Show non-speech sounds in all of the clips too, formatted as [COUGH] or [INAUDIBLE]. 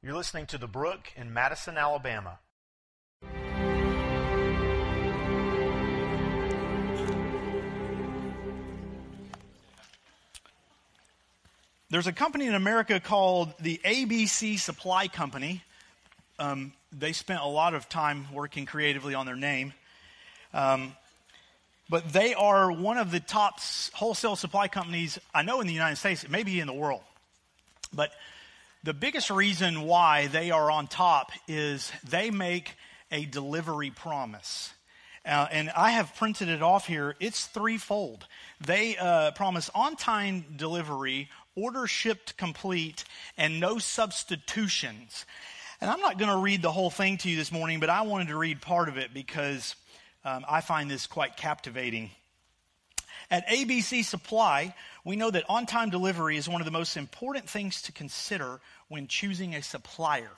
You're listening to The Brook in Madison, Alabama. There's a company in America called the ABC Supply Company. Um, they spent a lot of time working creatively on their name. Um, but they are one of the top wholesale supply companies I know in the United States, maybe in the world. But the biggest reason why they are on top is they make a delivery promise. Uh, and I have printed it off here. It's threefold. They uh, promise on time delivery, order shipped complete, and no substitutions. And I'm not going to read the whole thing to you this morning, but I wanted to read part of it because um, I find this quite captivating. At ABC Supply, we know that on time delivery is one of the most important things to consider when choosing a supplier.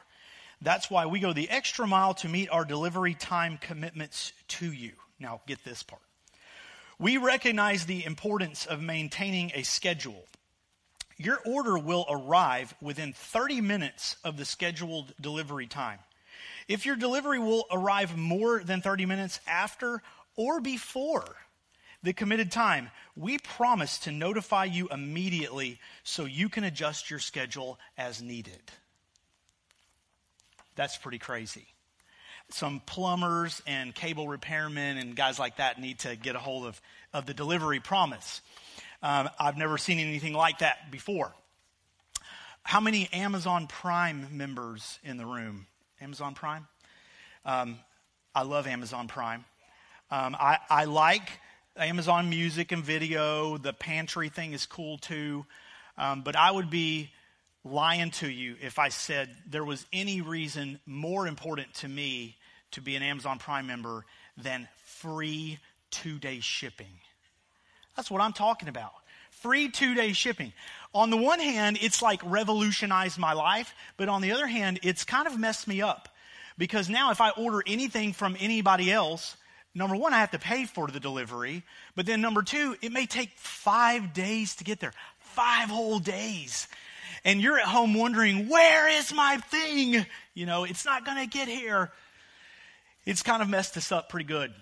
That's why we go the extra mile to meet our delivery time commitments to you. Now, get this part. We recognize the importance of maintaining a schedule. Your order will arrive within 30 minutes of the scheduled delivery time. If your delivery will arrive more than 30 minutes after or before the committed time, we promise to notify you immediately so you can adjust your schedule as needed. That's pretty crazy. Some plumbers and cable repairmen and guys like that need to get a hold of, of the delivery promise. Um, I've never seen anything like that before. How many Amazon Prime members in the room? Amazon Prime? Um, I love Amazon Prime. Um, I, I like Amazon Music and Video. The pantry thing is cool too. Um, but I would be lying to you if I said there was any reason more important to me to be an Amazon Prime member than free two day shipping. That's what I'm talking about. Free two day shipping. On the one hand, it's like revolutionized my life, but on the other hand, it's kind of messed me up. Because now, if I order anything from anybody else, number one, I have to pay for the delivery. But then, number two, it may take five days to get there. Five whole days. And you're at home wondering, where is my thing? You know, it's not going to get here. It's kind of messed us up pretty good.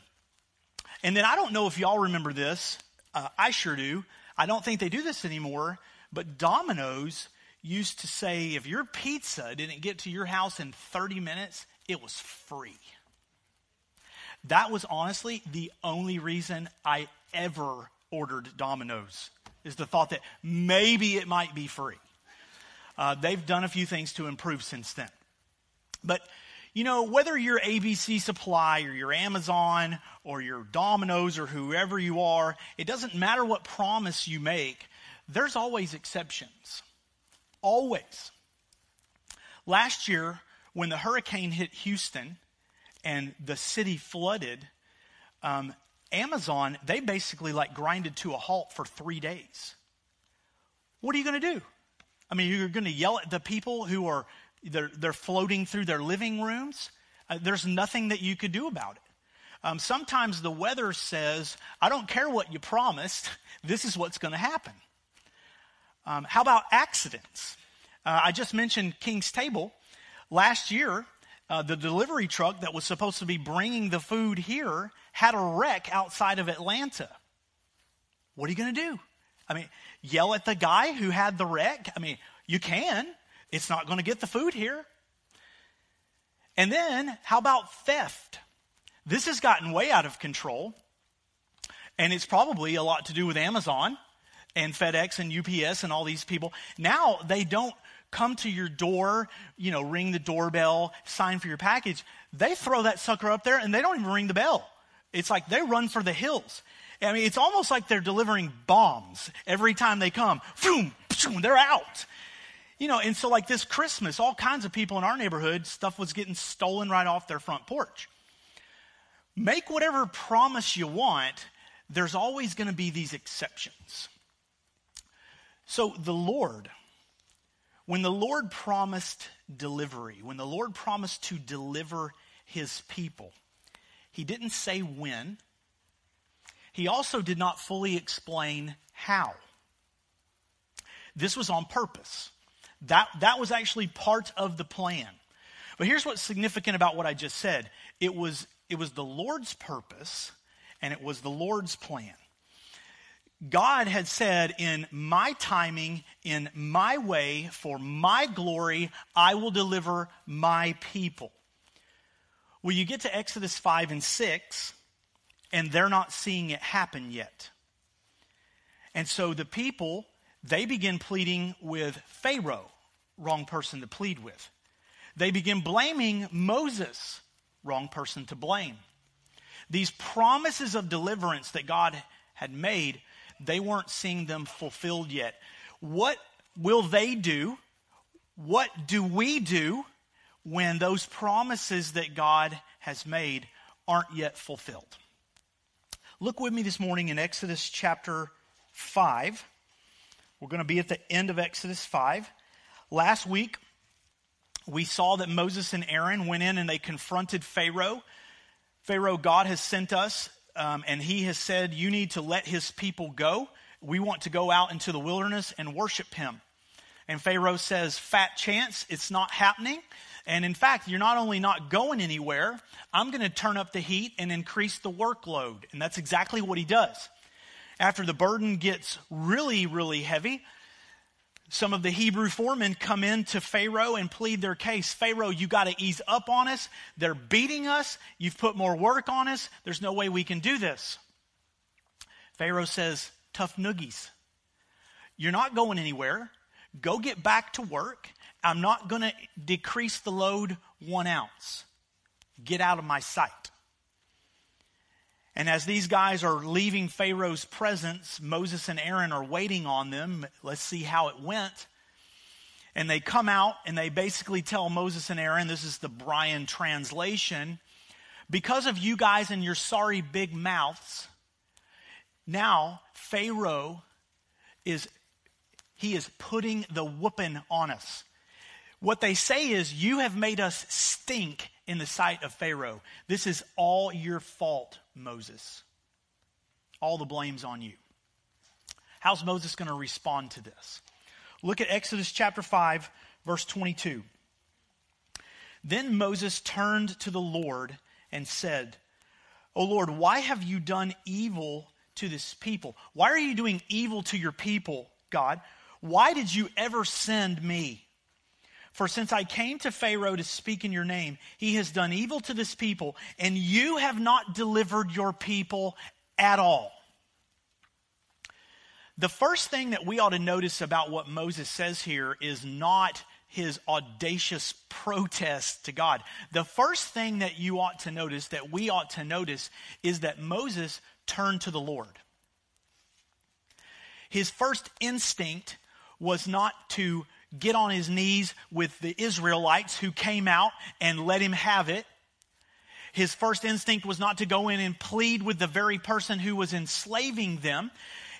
And then I don't know if y'all remember this. Uh, I sure do. I don't think they do this anymore. But Domino's used to say if your pizza didn't get to your house in 30 minutes, it was free. That was honestly the only reason I ever ordered Domino's, is the thought that maybe it might be free. Uh, they've done a few things to improve since then. But, you know, whether you're ABC Supply or your Amazon or your Domino's or whoever you are, it doesn't matter what promise you make, there's always exceptions. Always. Last year, when the hurricane hit Houston and the city flooded, um, Amazon, they basically like grinded to a halt for three days. What are you going to do? I mean, you're going to yell at the people who are they're, they're floating through their living rooms. Uh, there's nothing that you could do about it. Um, sometimes the weather says, I don't care what you promised, [LAUGHS] this is what's going to happen. Um, how about accidents? Uh, I just mentioned King's Table. Last year, uh, the delivery truck that was supposed to be bringing the food here had a wreck outside of Atlanta. What are you going to do? I mean, yell at the guy who had the wreck? I mean, you can. It's not going to get the food here. And then, how about theft? This has gotten way out of control. And it's probably a lot to do with Amazon and FedEx and UPS and all these people. Now they don't come to your door, you know, ring the doorbell, sign for your package. They throw that sucker up there and they don't even ring the bell. It's like they run for the hills. I mean, it's almost like they're delivering bombs every time they come. Boom, they're out. You know, and so like this Christmas, all kinds of people in our neighborhood, stuff was getting stolen right off their front porch. Make whatever promise you want, there's always going to be these exceptions. So the Lord, when the Lord promised delivery, when the Lord promised to deliver his people, he didn't say when, he also did not fully explain how. This was on purpose. That, that was actually part of the plan. But here's what's significant about what I just said it was, it was the Lord's purpose and it was the Lord's plan. God had said, in my timing, in my way, for my glory, I will deliver my people. Well, you get to Exodus 5 and 6, and they're not seeing it happen yet. And so the people, they begin pleading with Pharaoh, wrong person to plead with. They begin blaming Moses, wrong person to blame. These promises of deliverance that God had made they weren't seeing them fulfilled yet. What will they do? What do we do when those promises that God has made aren't yet fulfilled? Look with me this morning in Exodus chapter 5. We're going to be at the end of Exodus 5. Last week, we saw that Moses and Aaron went in and they confronted Pharaoh. Pharaoh, God has sent us um, and he has said, You need to let his people go. We want to go out into the wilderness and worship him. And Pharaoh says, Fat chance, it's not happening. And in fact, you're not only not going anywhere, I'm going to turn up the heat and increase the workload. And that's exactly what he does. After the burden gets really, really heavy, some of the Hebrew foremen come in to Pharaoh and plead their case. Pharaoh, you got to ease up on us. They're beating us. You've put more work on us. There's no way we can do this. Pharaoh says, Tough noogies. You're not going anywhere. Go get back to work. I'm not going to decrease the load one ounce. Get out of my sight. And as these guys are leaving Pharaoh's presence, Moses and Aaron are waiting on them. Let's see how it went. And they come out and they basically tell Moses and Aaron, this is the Brian translation, because of you guys and your sorry big mouths, now Pharaoh is he is putting the whooping on us. What they say is, You have made us stink in the sight of Pharaoh. This is all your fault, Moses. All the blame's on you. How's Moses going to respond to this? Look at Exodus chapter 5, verse 22. Then Moses turned to the Lord and said, O Lord, why have you done evil to this people? Why are you doing evil to your people, God? Why did you ever send me? For since I came to Pharaoh to speak in your name, he has done evil to this people, and you have not delivered your people at all. The first thing that we ought to notice about what Moses says here is not his audacious protest to God. The first thing that you ought to notice, that we ought to notice, is that Moses turned to the Lord. His first instinct was not to get on his knees with the Israelites who came out and let him have it. His first instinct was not to go in and plead with the very person who was enslaving them.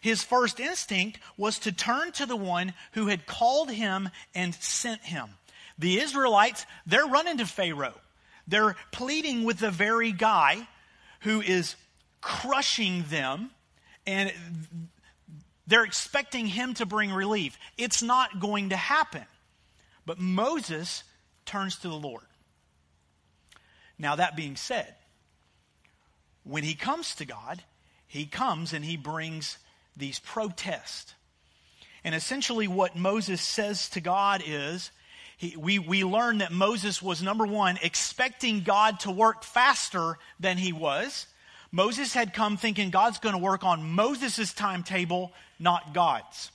His first instinct was to turn to the one who had called him and sent him. The Israelites, they're running to Pharaoh. They're pleading with the very guy who is crushing them. And they're expecting him to bring relief. It's not going to happen. But Moses turns to the Lord. Now, that being said, when he comes to God, he comes and he brings these protests. And essentially, what Moses says to God is he, we, we learn that Moses was, number one, expecting God to work faster than he was. Moses had come thinking God's going to work on Moses' timetable, not God's.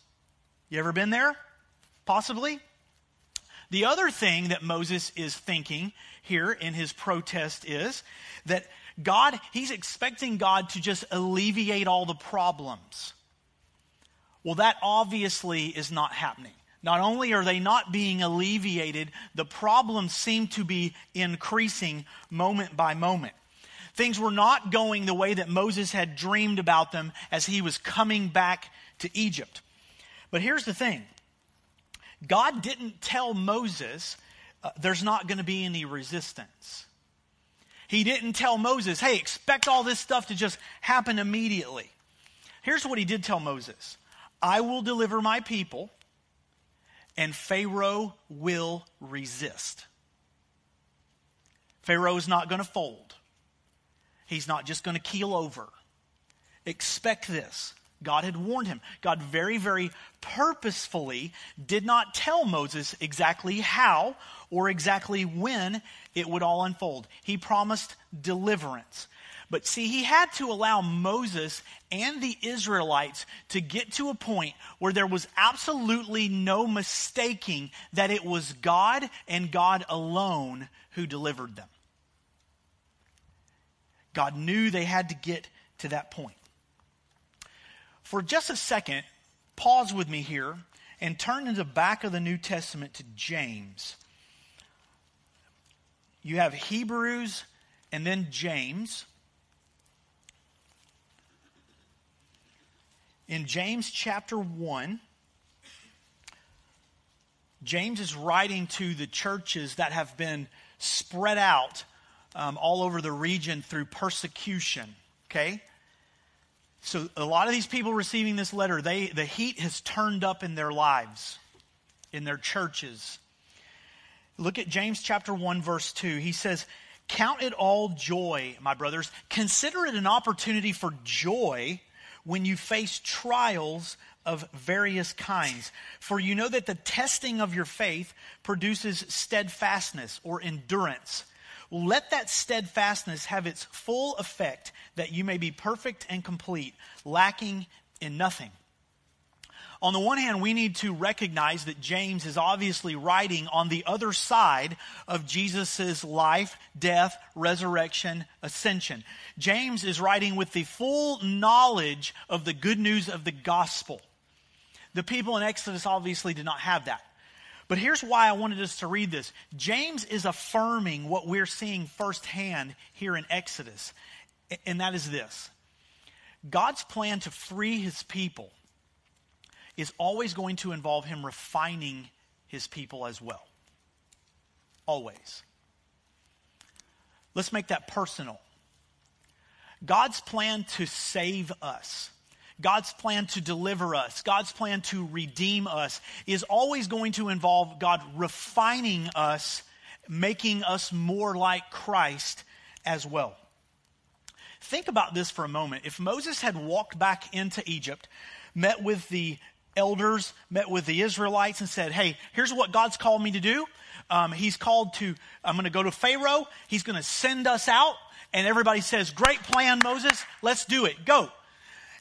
You ever been there? Possibly? The other thing that Moses is thinking here in his protest is that God, he's expecting God to just alleviate all the problems. Well, that obviously is not happening. Not only are they not being alleviated, the problems seem to be increasing moment by moment. Things were not going the way that Moses had dreamed about them as he was coming back to Egypt. But here's the thing God didn't tell Moses uh, there's not going to be any resistance. He didn't tell Moses, hey, expect all this stuff to just happen immediately. Here's what he did tell Moses I will deliver my people, and Pharaoh will resist. Pharaoh is not going to fold. He's not just going to keel over. Expect this. God had warned him. God very, very purposefully did not tell Moses exactly how or exactly when it would all unfold. He promised deliverance. But see, he had to allow Moses and the Israelites to get to a point where there was absolutely no mistaking that it was God and God alone who delivered them. God knew they had to get to that point. For just a second, pause with me here and turn to the back of the New Testament to James. You have Hebrews and then James. In James chapter 1, James is writing to the churches that have been spread out um, all over the region through persecution. Okay? So a lot of these people receiving this letter, they the heat has turned up in their lives, in their churches. Look at James chapter 1 verse 2. He says, "Count it all joy, my brothers. Consider it an opportunity for joy when you face trials of various kinds. For you know that the testing of your faith produces steadfastness or endurance." Let that steadfastness have its full effect, that you may be perfect and complete, lacking in nothing. On the one hand, we need to recognize that James is obviously writing on the other side of Jesus' life, death, resurrection, ascension. James is writing with the full knowledge of the good news of the gospel. The people in Exodus obviously did not have that. But here's why I wanted us to read this. James is affirming what we're seeing firsthand here in Exodus, and that is this God's plan to free his people is always going to involve him refining his people as well. Always. Let's make that personal. God's plan to save us God's plan to deliver us, God's plan to redeem us is always going to involve God refining us, making us more like Christ as well. Think about this for a moment. If Moses had walked back into Egypt, met with the elders, met with the Israelites, and said, Hey, here's what God's called me to do. Um, he's called to, I'm going to go to Pharaoh. He's going to send us out. And everybody says, Great plan, Moses. Let's do it. Go.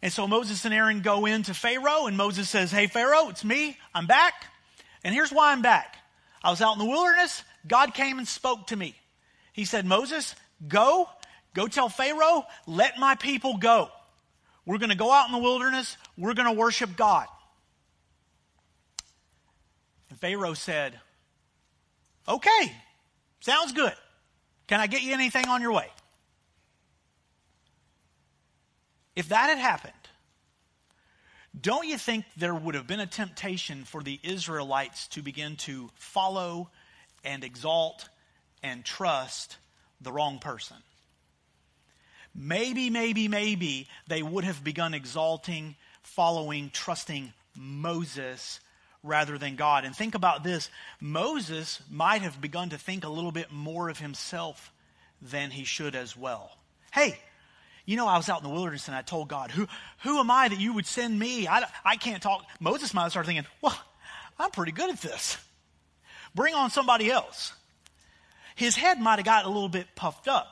And so Moses and Aaron go in to Pharaoh, and Moses says, Hey, Pharaoh, it's me. I'm back. And here's why I'm back. I was out in the wilderness. God came and spoke to me. He said, Moses, go, go tell Pharaoh, let my people go. We're going to go out in the wilderness. We're going to worship God. And Pharaoh said, Okay, sounds good. Can I get you anything on your way? If that had happened, don't you think there would have been a temptation for the Israelites to begin to follow and exalt and trust the wrong person? Maybe, maybe, maybe they would have begun exalting, following, trusting Moses rather than God. And think about this Moses might have begun to think a little bit more of himself than he should as well. Hey, you know, I was out in the wilderness and I told God, Who, who am I that you would send me? I, I can't talk. Moses might have started thinking, Well, I'm pretty good at this. Bring on somebody else. His head might have got a little bit puffed up.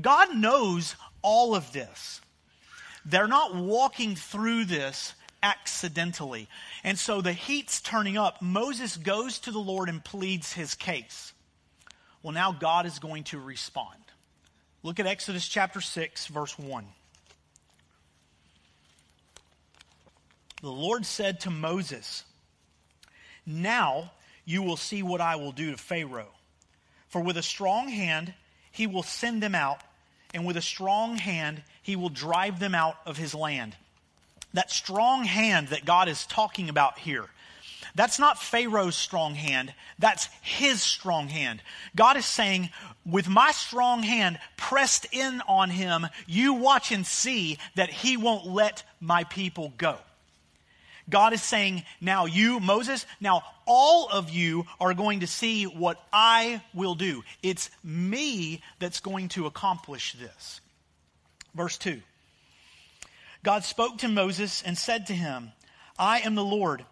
God knows all of this. They're not walking through this accidentally. And so the heat's turning up. Moses goes to the Lord and pleads his case. Well, now God is going to respond. Look at Exodus chapter 6, verse 1. The Lord said to Moses, Now you will see what I will do to Pharaoh. For with a strong hand he will send them out, and with a strong hand he will drive them out of his land. That strong hand that God is talking about here that's not Pharaoh's strong hand. That's his strong hand. God is saying, with my strong hand pressed in on him, you watch and see that he won't let my people go. God is saying, now you, Moses, now all of you are going to see what I will do. It's me that's going to accomplish this. Verse 2 God spoke to Moses and said to him, I am the Lord.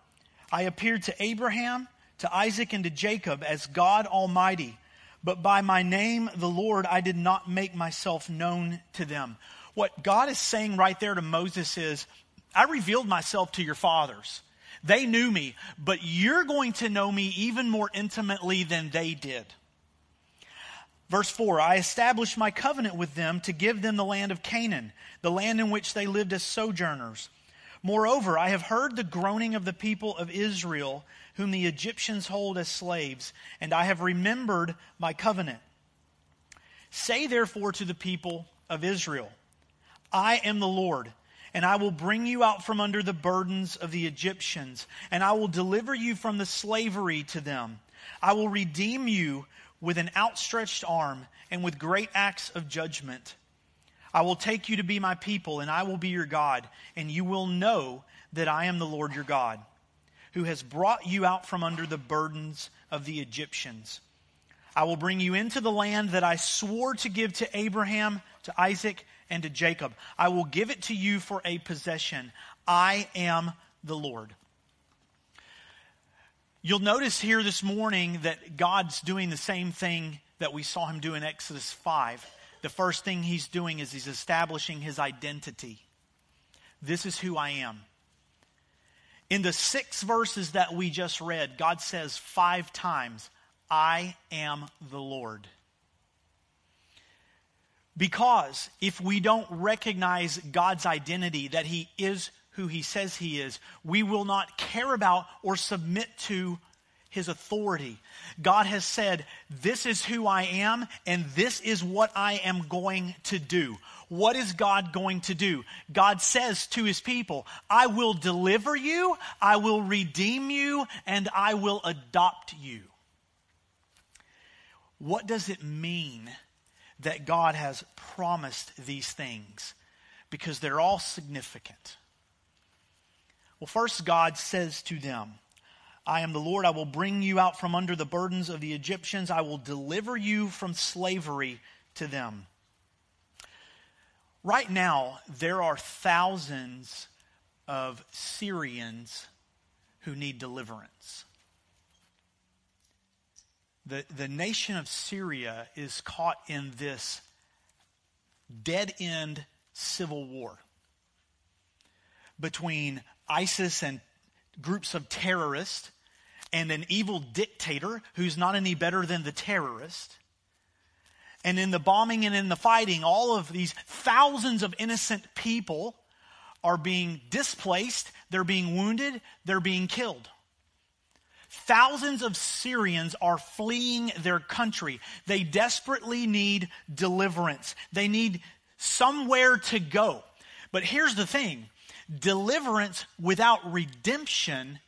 I appeared to Abraham, to Isaac, and to Jacob as God Almighty. But by my name, the Lord, I did not make myself known to them. What God is saying right there to Moses is, I revealed myself to your fathers. They knew me, but you're going to know me even more intimately than they did. Verse 4 I established my covenant with them to give them the land of Canaan, the land in which they lived as sojourners. Moreover, I have heard the groaning of the people of Israel, whom the Egyptians hold as slaves, and I have remembered my covenant. Say therefore to the people of Israel, I am the Lord and I will bring you out from under the burdens of the Egyptians, and I will deliver you from the slavery to them. I will redeem you with an outstretched arm and with great acts of judgment. I will take you to be my people, and I will be your God, and you will know that I am the Lord your God, who has brought you out from under the burdens of the Egyptians. I will bring you into the land that I swore to give to Abraham, to Isaac, and to Jacob. I will give it to you for a possession. I am the Lord. You'll notice here this morning that God's doing the same thing that we saw him do in Exodus 5. The first thing he's doing is he's establishing his identity. This is who I am. In the six verses that we just read, God says five times, I am the Lord. Because if we don't recognize God's identity, that He is who He says He is, we will not care about or submit to His authority. God has said, This is who I am, and this is what I am going to do. What is God going to do? God says to His people, I will deliver you, I will redeem you, and I will adopt you. What does it mean? that God has promised these things because they're all significant. Well, first, God says to them, I am the Lord. I will bring you out from under the burdens of the Egyptians. I will deliver you from slavery to them. Right now, there are thousands of Syrians who need deliverance the, the nation of Syria is caught in this dead end civil war between ISIS and groups of terrorists and an evil dictator who's not any better than the terrorist. And in the bombing and in the fighting, all of these thousands of innocent people are being displaced, they're being wounded, they're being killed. Thousands of Syrians are fleeing their country. They desperately need deliverance. They need somewhere to go. But here's the thing deliverance without redemption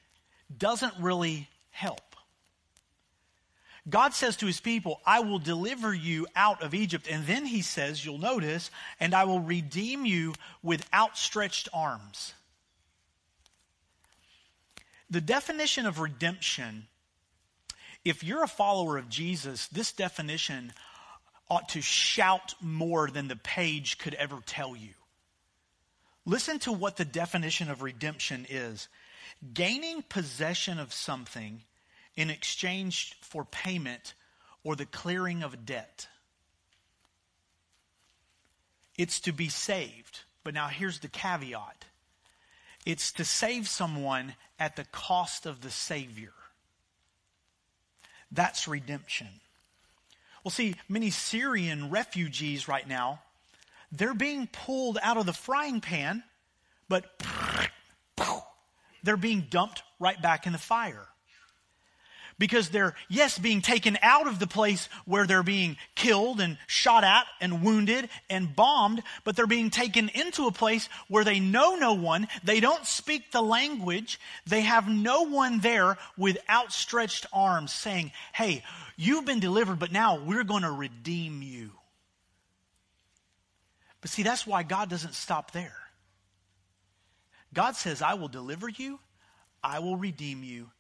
doesn't really help. God says to his people, I will deliver you out of Egypt. And then he says, you'll notice, and I will redeem you with outstretched arms. The definition of redemption, if you're a follower of Jesus, this definition ought to shout more than the page could ever tell you. Listen to what the definition of redemption is gaining possession of something in exchange for payment or the clearing of a debt. It's to be saved. But now here's the caveat it's to save someone at the cost of the Savior. That's redemption. Well, see, many Syrian refugees right now, they're being pulled out of the frying pan, but they're being dumped right back in the fire because they're, yes, being taken out of the place where they're being killed and shot at and wounded and bombed, but they're being taken into a place where they know no one, they don't speak the language, they have no one there with outstretched arms saying, hey, you've been delivered, but now we're going to redeem you. But see, that's why God doesn't stop there. God says, I will deliver you, I will redeem you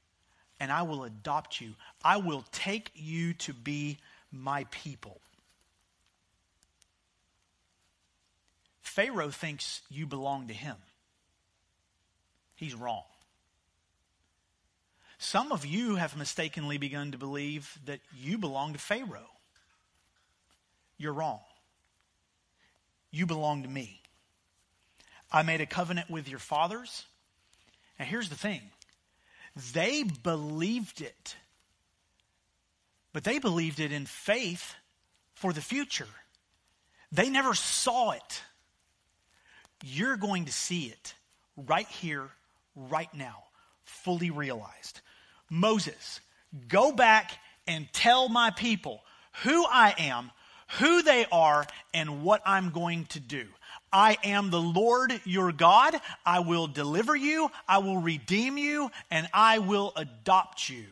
and I will adopt you. I will take you to be my people. Pharaoh thinks you belong to him. He's wrong. Some of you have mistakenly begun to believe that you belong to Pharaoh. You're wrong. You belong to me. I made a covenant with your fathers. And here's the thing they believed it, but they believed it in faith for the future. They never saw it. You're going to see it right here, right now, fully realized. Moses, go back and tell my people who I am, who they are, and what I'm going to do. I am the Lord your God. I will deliver you. I will redeem you and I will adopt you.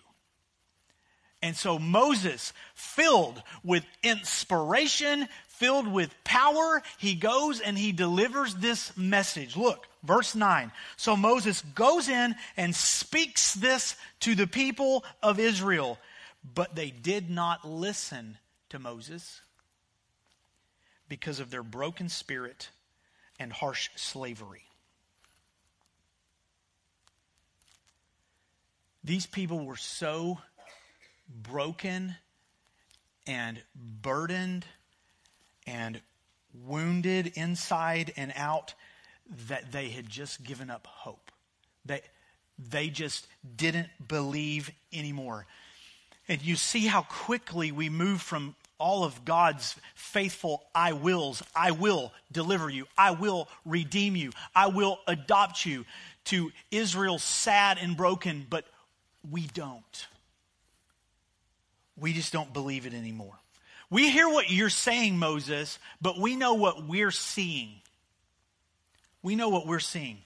And so Moses, filled with inspiration, filled with power, he goes and he delivers this message. Look, verse 9. So Moses goes in and speaks this to the people of Israel, but they did not listen to Moses because of their broken spirit and harsh slavery. These people were so broken and burdened and wounded inside and out that they had just given up hope. They, they just didn't believe anymore. And you see how quickly we move from all of God's faithful I wills. I will deliver you. I will redeem you. I will adopt you to Israel sad and broken, but we don't. We just don't believe it anymore. We hear what you're saying, Moses, but we know what we're seeing. We know what we're seeing.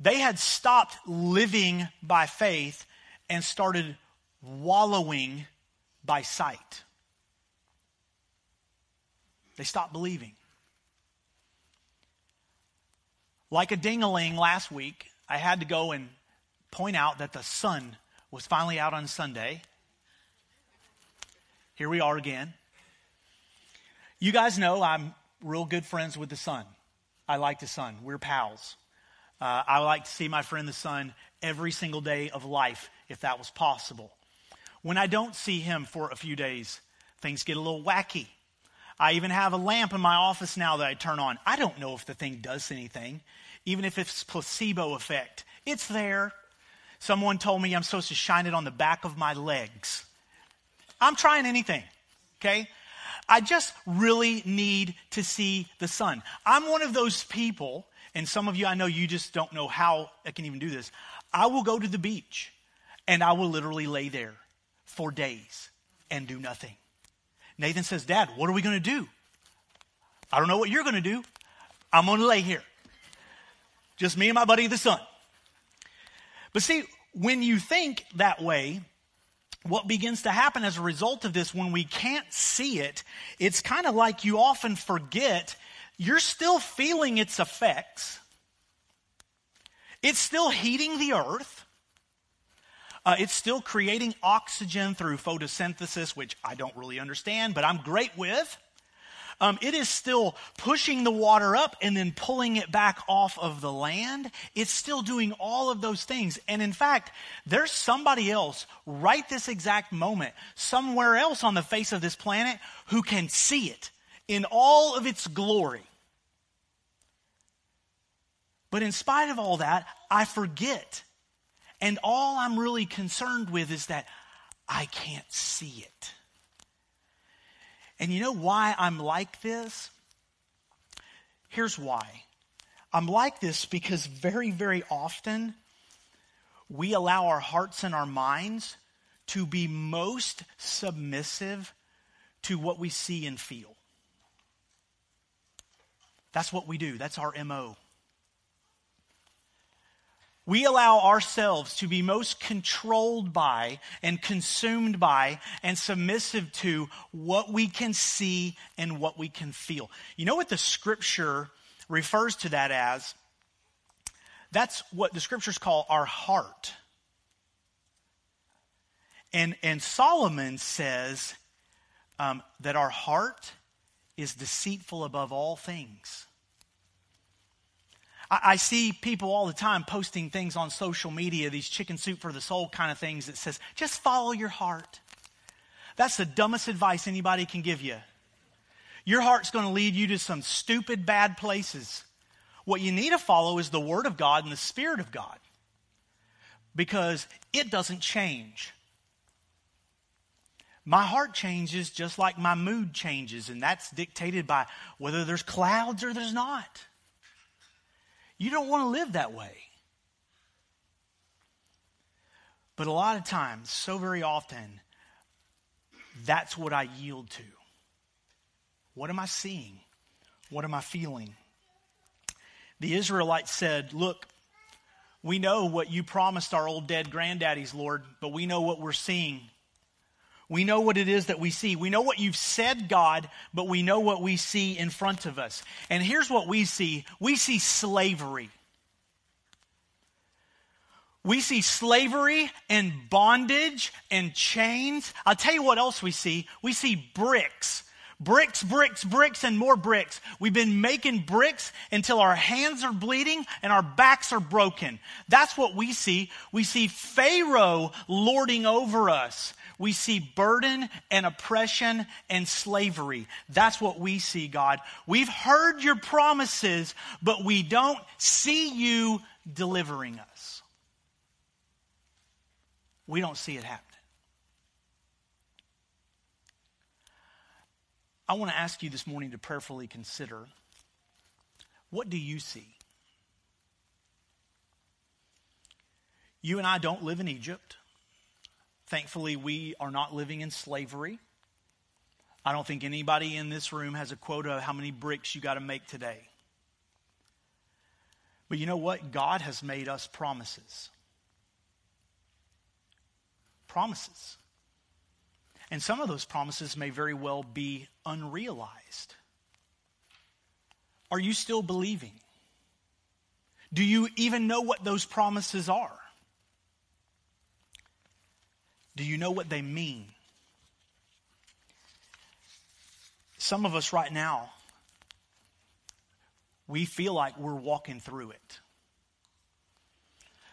They had stopped living by faith and started wallowing by sight. They stopped believing. Like a dingaling last week, I had to go and point out that the sun was finally out on Sunday. Here we are again. You guys know I'm real good friends with the sun. I like the sun. We're pals. Uh, I like to see my friend the sun every single day of life if that was possible. When I don't see him for a few days, things get a little wacky. I even have a lamp in my office now that I turn on. I don't know if the thing does anything, even if it's placebo effect. It's there. Someone told me I'm supposed to shine it on the back of my legs. I'm trying anything, okay? I just really need to see the sun. I'm one of those people, and some of you I know you just don't know how I can even do this. I will go to the beach and I will literally lay there for days and do nothing. Nathan says, Dad, what are we going to do? I don't know what you're going to do. I'm going to lay here. Just me and my buddy, the sun. But see, when you think that way, what begins to happen as a result of this, when we can't see it, it's kind of like you often forget you're still feeling its effects. It's still heating the earth. Uh, it's still creating oxygen through photosynthesis, which I don't really understand, but I'm great with. Um, it is still pushing the water up and then pulling it back off of the land. It's still doing all of those things. And in fact, there's somebody else right this exact moment, somewhere else on the face of this planet, who can see it in all of its glory. But in spite of all that, I forget and all I'm really concerned with is that I can't see it. And you know why I'm like this? Here's why. I'm like this because very, very often we allow our hearts and our minds to be most submissive to what we see and feel. That's what we do, that's our MO we allow ourselves to be most controlled by and consumed by and submissive to what we can see and what we can feel. You know what the scripture refers to that as? That's what the scriptures call our heart. And, and Solomon says um, that our heart is deceitful above all things. I, I see people all the time posting things on social media, these chicken soup for the soul kind of things that says, just follow your heart. That's the dumbest advice anybody can give you. Your heart's going to lead you to some stupid, bad places. What you need to follow is the Word of God and the Spirit of God because it doesn't change. My heart changes just like my mood changes, and that's dictated by whether there's clouds or there's not. You don't want to live that way. But a lot of times, so very often, that's what I yield to. What am I seeing? What am I feeling? The Israelites said, Look, we know what you promised our old dead granddaddies, Lord, but we know what we're seeing. We know what it is that we see. We know what you've said, God, but we know what we see in front of us. And here's what we see we see slavery. We see slavery and bondage and chains. I'll tell you what else we see. We see bricks Bricks, bricks, bricks, and more bricks. We've been making bricks until our hands are bleeding and our backs are broken. That's what we see. We see Pharaoh lording over us. We see burden and oppression and slavery. That's what we see, God. We've heard your promises, but we don't see you delivering us. We don't see it happen. I want to ask you this morning to prayerfully consider what do you see? You and I don't live in Egypt. Thankfully, we are not living in slavery. I don't think anybody in this room has a quota of how many bricks you got to make today. But you know what? God has made us promises. Promises. And some of those promises may very well be unrealized. Are you still believing? Do you even know what those promises are? Do you know what they mean? Some of us right now, we feel like we're walking through it.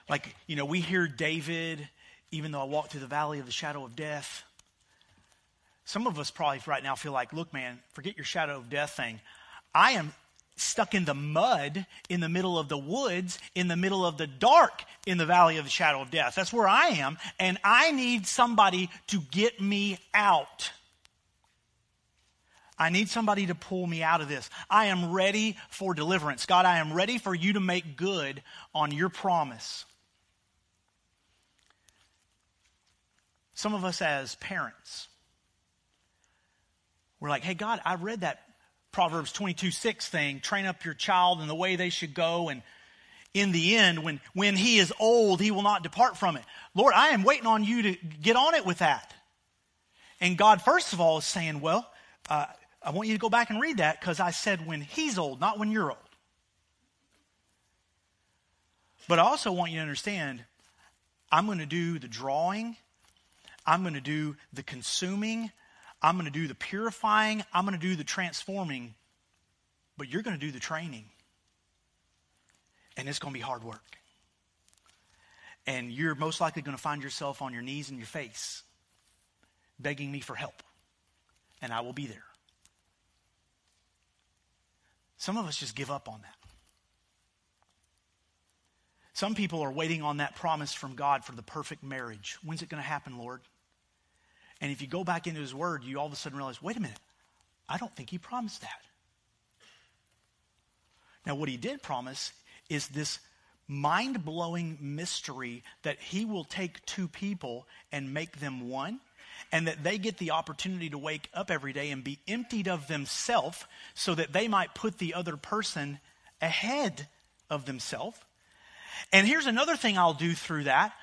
Like, you know, we hear David, even though I walk through the valley of the shadow of death, some of us probably right now feel like, look, man, forget your shadow of death thing. I am stuck in the mud in the middle of the woods, in the middle of the dark in the valley of the shadow of death. That's where I am, and I need somebody to get me out. I need somebody to pull me out of this. I am ready for deliverance. God, I am ready for you to make good on your promise. Some of us as parents, we're like, hey, God, I read that Proverbs 22 6 thing train up your child in the way they should go. And in the end, when, when he is old, he will not depart from it. Lord, I am waiting on you to get on it with that. And God, first of all, is saying, well, uh, I want you to go back and read that because I said when he's old, not when you're old. But I also want you to understand I'm going to do the drawing, I'm going to do the consuming, I'm going to do the purifying, I'm going to do the transforming, but you're going to do the training. And it's going to be hard work. And you're most likely going to find yourself on your knees and your face, begging me for help. And I will be there. Some of us just give up on that. Some people are waiting on that promise from God for the perfect marriage. When's it going to happen, Lord? And if you go back into his word, you all of a sudden realize, wait a minute, I don't think he promised that. Now, what he did promise is this mind blowing mystery that he will take two people and make them one, and that they get the opportunity to wake up every day and be emptied of themselves so that they might put the other person ahead of themselves. And here's another thing I'll do through that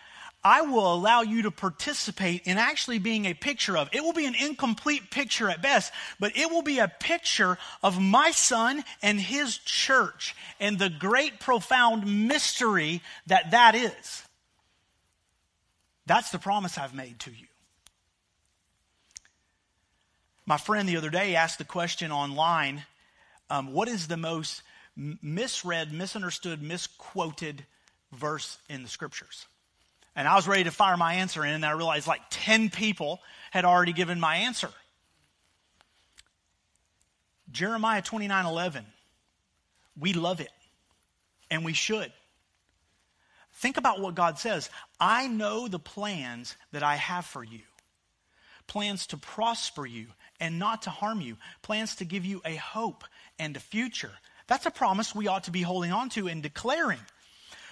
I will allow you to participate in actually being a picture of. It will be an incomplete picture at best, but it will be a picture of my son and his church and the great profound mystery that that is. That's the promise I've made to you. My friend the other day asked the question online um, what is the most misread, misunderstood, misquoted verse in the scriptures? And I was ready to fire my answer in, and I realized like 10 people had already given my answer. Jeremiah 29 11. We love it, and we should. Think about what God says I know the plans that I have for you plans to prosper you and not to harm you, plans to give you a hope and a future. That's a promise we ought to be holding on to and declaring.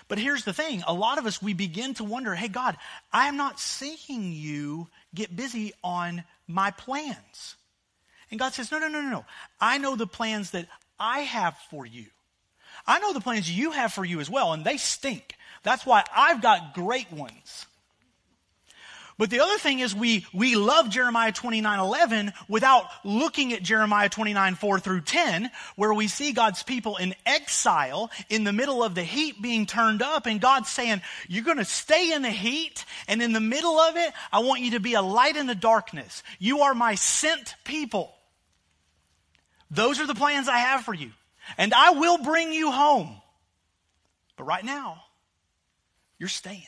But here's the thing a lot of us, we begin to wonder hey, God, I'm not seeing you get busy on my plans. And God says, no, no, no, no, no. I know the plans that I have for you. I know the plans you have for you as well, and they stink. That's why I've got great ones. But the other thing is we, we love Jeremiah 29 11 without looking at Jeremiah 29 4 through 10, where we see God's people in exile in the middle of the heat being turned up, and God's saying, You're going to stay in the heat, and in the middle of it, I want you to be a light in the darkness. You are my sent people. Those are the plans I have for you. And I will bring you home. But right now, you're staying.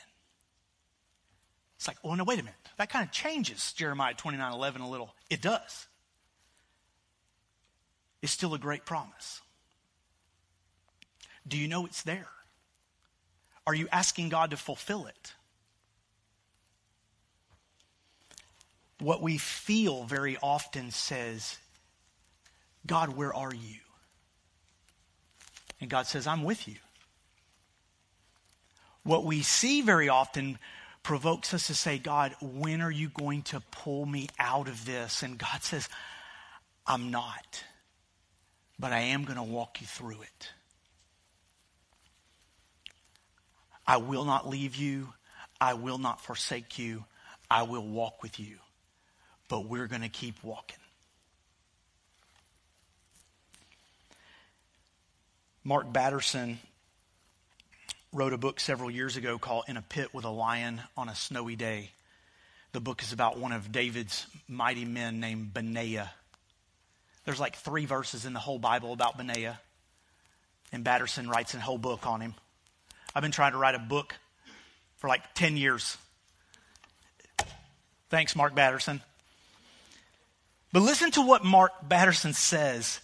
It's like, oh, no, wait a minute. That kind of changes Jeremiah 29 11 a little. It does. It's still a great promise. Do you know it's there? Are you asking God to fulfill it? What we feel very often says, God, where are you? And God says, I'm with you. What we see very often provokes us to say, God, when are you going to pull me out of this? And God says, I'm not, but I am going to walk you through it. I will not leave you. I will not forsake you. I will walk with you. But we're going to keep walking. Mark Batterson wrote a book several years ago called In a Pit with a Lion on a Snowy Day. The book is about one of David's mighty men named Benaiah. There's like three verses in the whole Bible about Benaiah, and Batterson writes a whole book on him. I've been trying to write a book for like 10 years. Thanks, Mark Batterson. But listen to what Mark Batterson says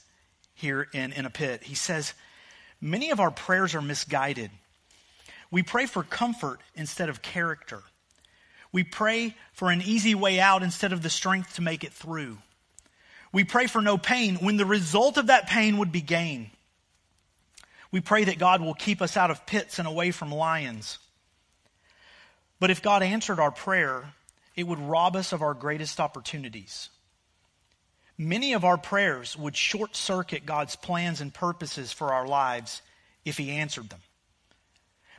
here in, in a pit. He says, Many of our prayers are misguided. We pray for comfort instead of character. We pray for an easy way out instead of the strength to make it through. We pray for no pain when the result of that pain would be gain. We pray that God will keep us out of pits and away from lions. But if God answered our prayer, it would rob us of our greatest opportunities. Many of our prayers would short circuit God's plans and purposes for our lives if He answered them.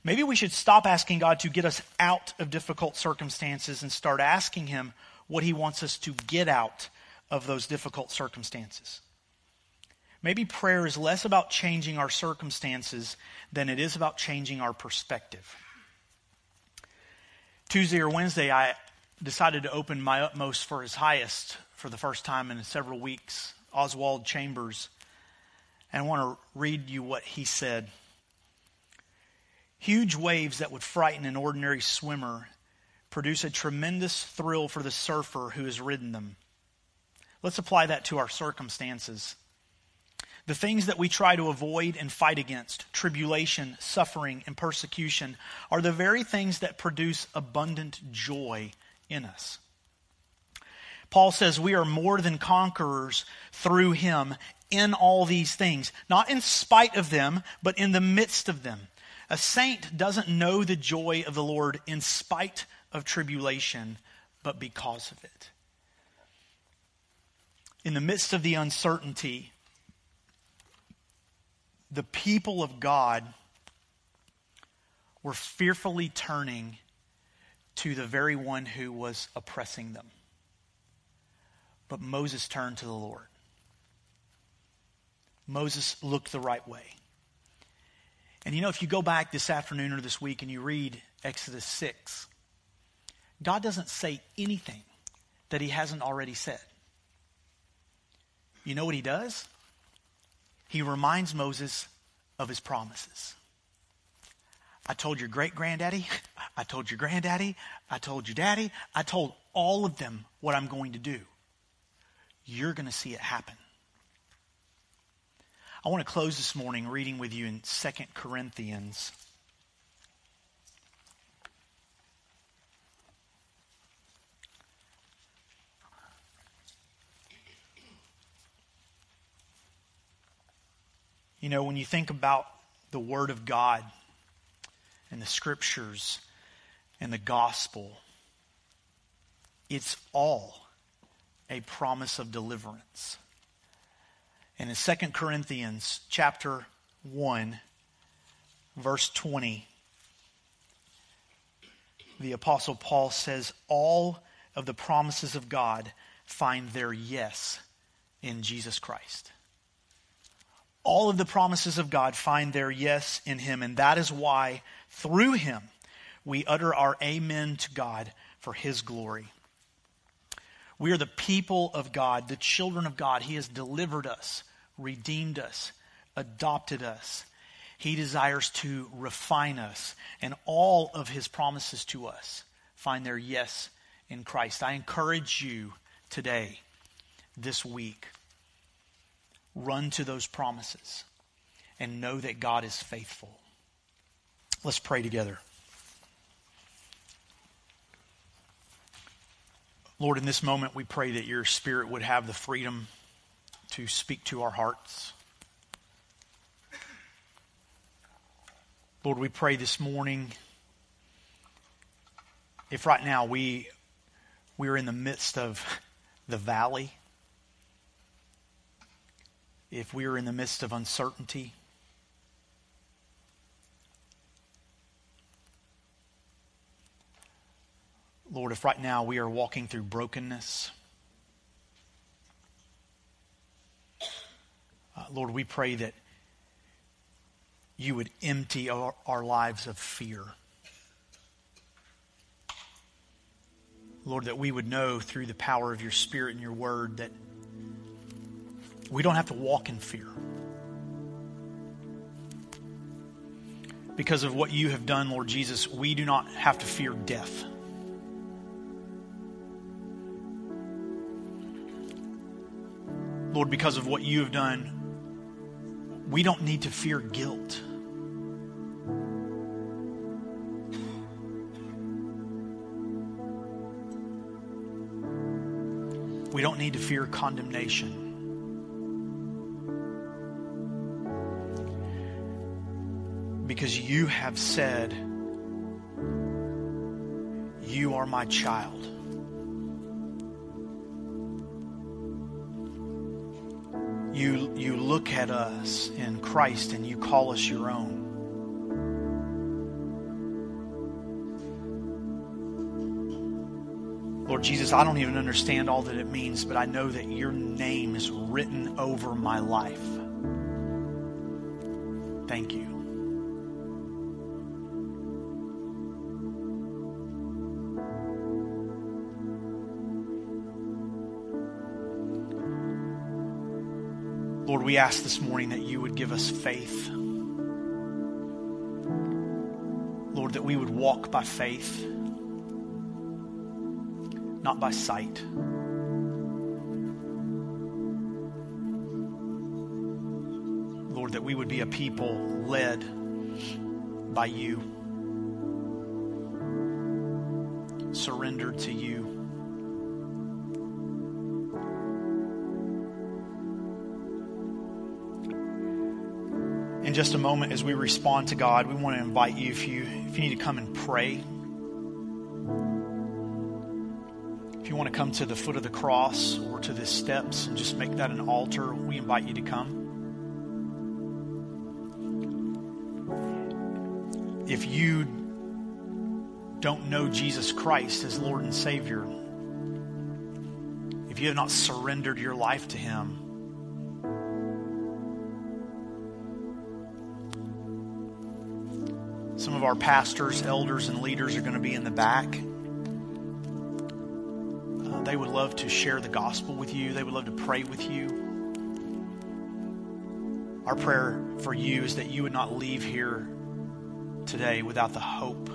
Maybe we should stop asking God to get us out of difficult circumstances and start asking Him what He wants us to get out of those difficult circumstances. Maybe prayer is less about changing our circumstances than it is about changing our perspective. Tuesday or Wednesday, I decided to open my utmost for His highest for the first time in several weeks, Oswald Chambers. And I want to read you what he said. Huge waves that would frighten an ordinary swimmer produce a tremendous thrill for the surfer who has ridden them. Let's apply that to our circumstances. The things that we try to avoid and fight against, tribulation, suffering, and persecution, are the very things that produce abundant joy in us. Paul says we are more than conquerors through him in all these things, not in spite of them, but in the midst of them. A saint doesn't know the joy of the Lord in spite of tribulation, but because of it. In the midst of the uncertainty, the people of God were fearfully turning to the very one who was oppressing them. But Moses turned to the Lord. Moses looked the right way. And you know, if you go back this afternoon or this week and you read Exodus 6, God doesn't say anything that he hasn't already said. You know what he does? He reminds Moses of his promises. I told your great granddaddy, I told your granddaddy, I told your daddy, I told all of them what I'm going to do. You're going to see it happen. I want to close this morning reading with you in 2 Corinthians. You know, when you think about the Word of God and the Scriptures and the Gospel, it's all a promise of deliverance. And in 2 Corinthians chapter 1, verse 20, the Apostle Paul says, All of the promises of God find their yes in Jesus Christ. All of the promises of God find their yes in Him, and that is why through Him we utter our amen to God for His glory. We are the people of God, the children of God. He has delivered us redeemed us, adopted us. He desires to refine us, and all of his promises to us find their yes in Christ. I encourage you today, this week, run to those promises and know that God is faithful. Let's pray together. Lord, in this moment, we pray that your Spirit would have the freedom to speak to our hearts. Lord, we pray this morning if right now we we're in the midst of the valley, if we are in the midst of uncertainty, Lord, if right now we are walking through brokenness, Uh, Lord, we pray that you would empty our, our lives of fear. Lord, that we would know through the power of your Spirit and your word that we don't have to walk in fear. Because of what you have done, Lord Jesus, we do not have to fear death. Lord, because of what you have done, we don't need to fear guilt. We don't need to fear condemnation. Because you have said, You are my child. You, you look at us in Christ and you call us your own. Lord Jesus, I don't even understand all that it means, but I know that your name is written over my life. Lord, we ask this morning that you would give us faith. Lord, that we would walk by faith, not by sight. Lord, that we would be a people led by you, surrendered to you. Just a moment as we respond to God, we want to invite you if you if you need to come and pray. If you want to come to the foot of the cross or to the steps and just make that an altar, we invite you to come. If you don't know Jesus Christ as Lord and Savior, if you have not surrendered your life to Him, our pastors, elders, and leaders are going to be in the back. Uh, they would love to share the gospel with you, they would love to pray with you. Our prayer for you is that you would not leave here today without the hope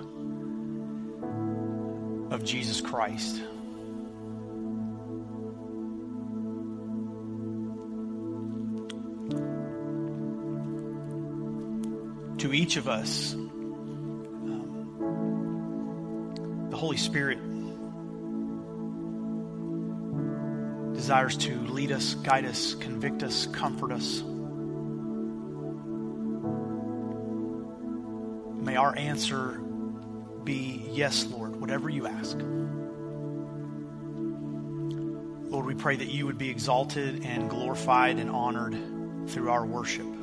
of Jesus Christ. To each of us, Holy Spirit desires to lead us, guide us, convict us, comfort us. May our answer be yes, Lord, whatever you ask. Lord, we pray that you would be exalted and glorified and honored through our worship.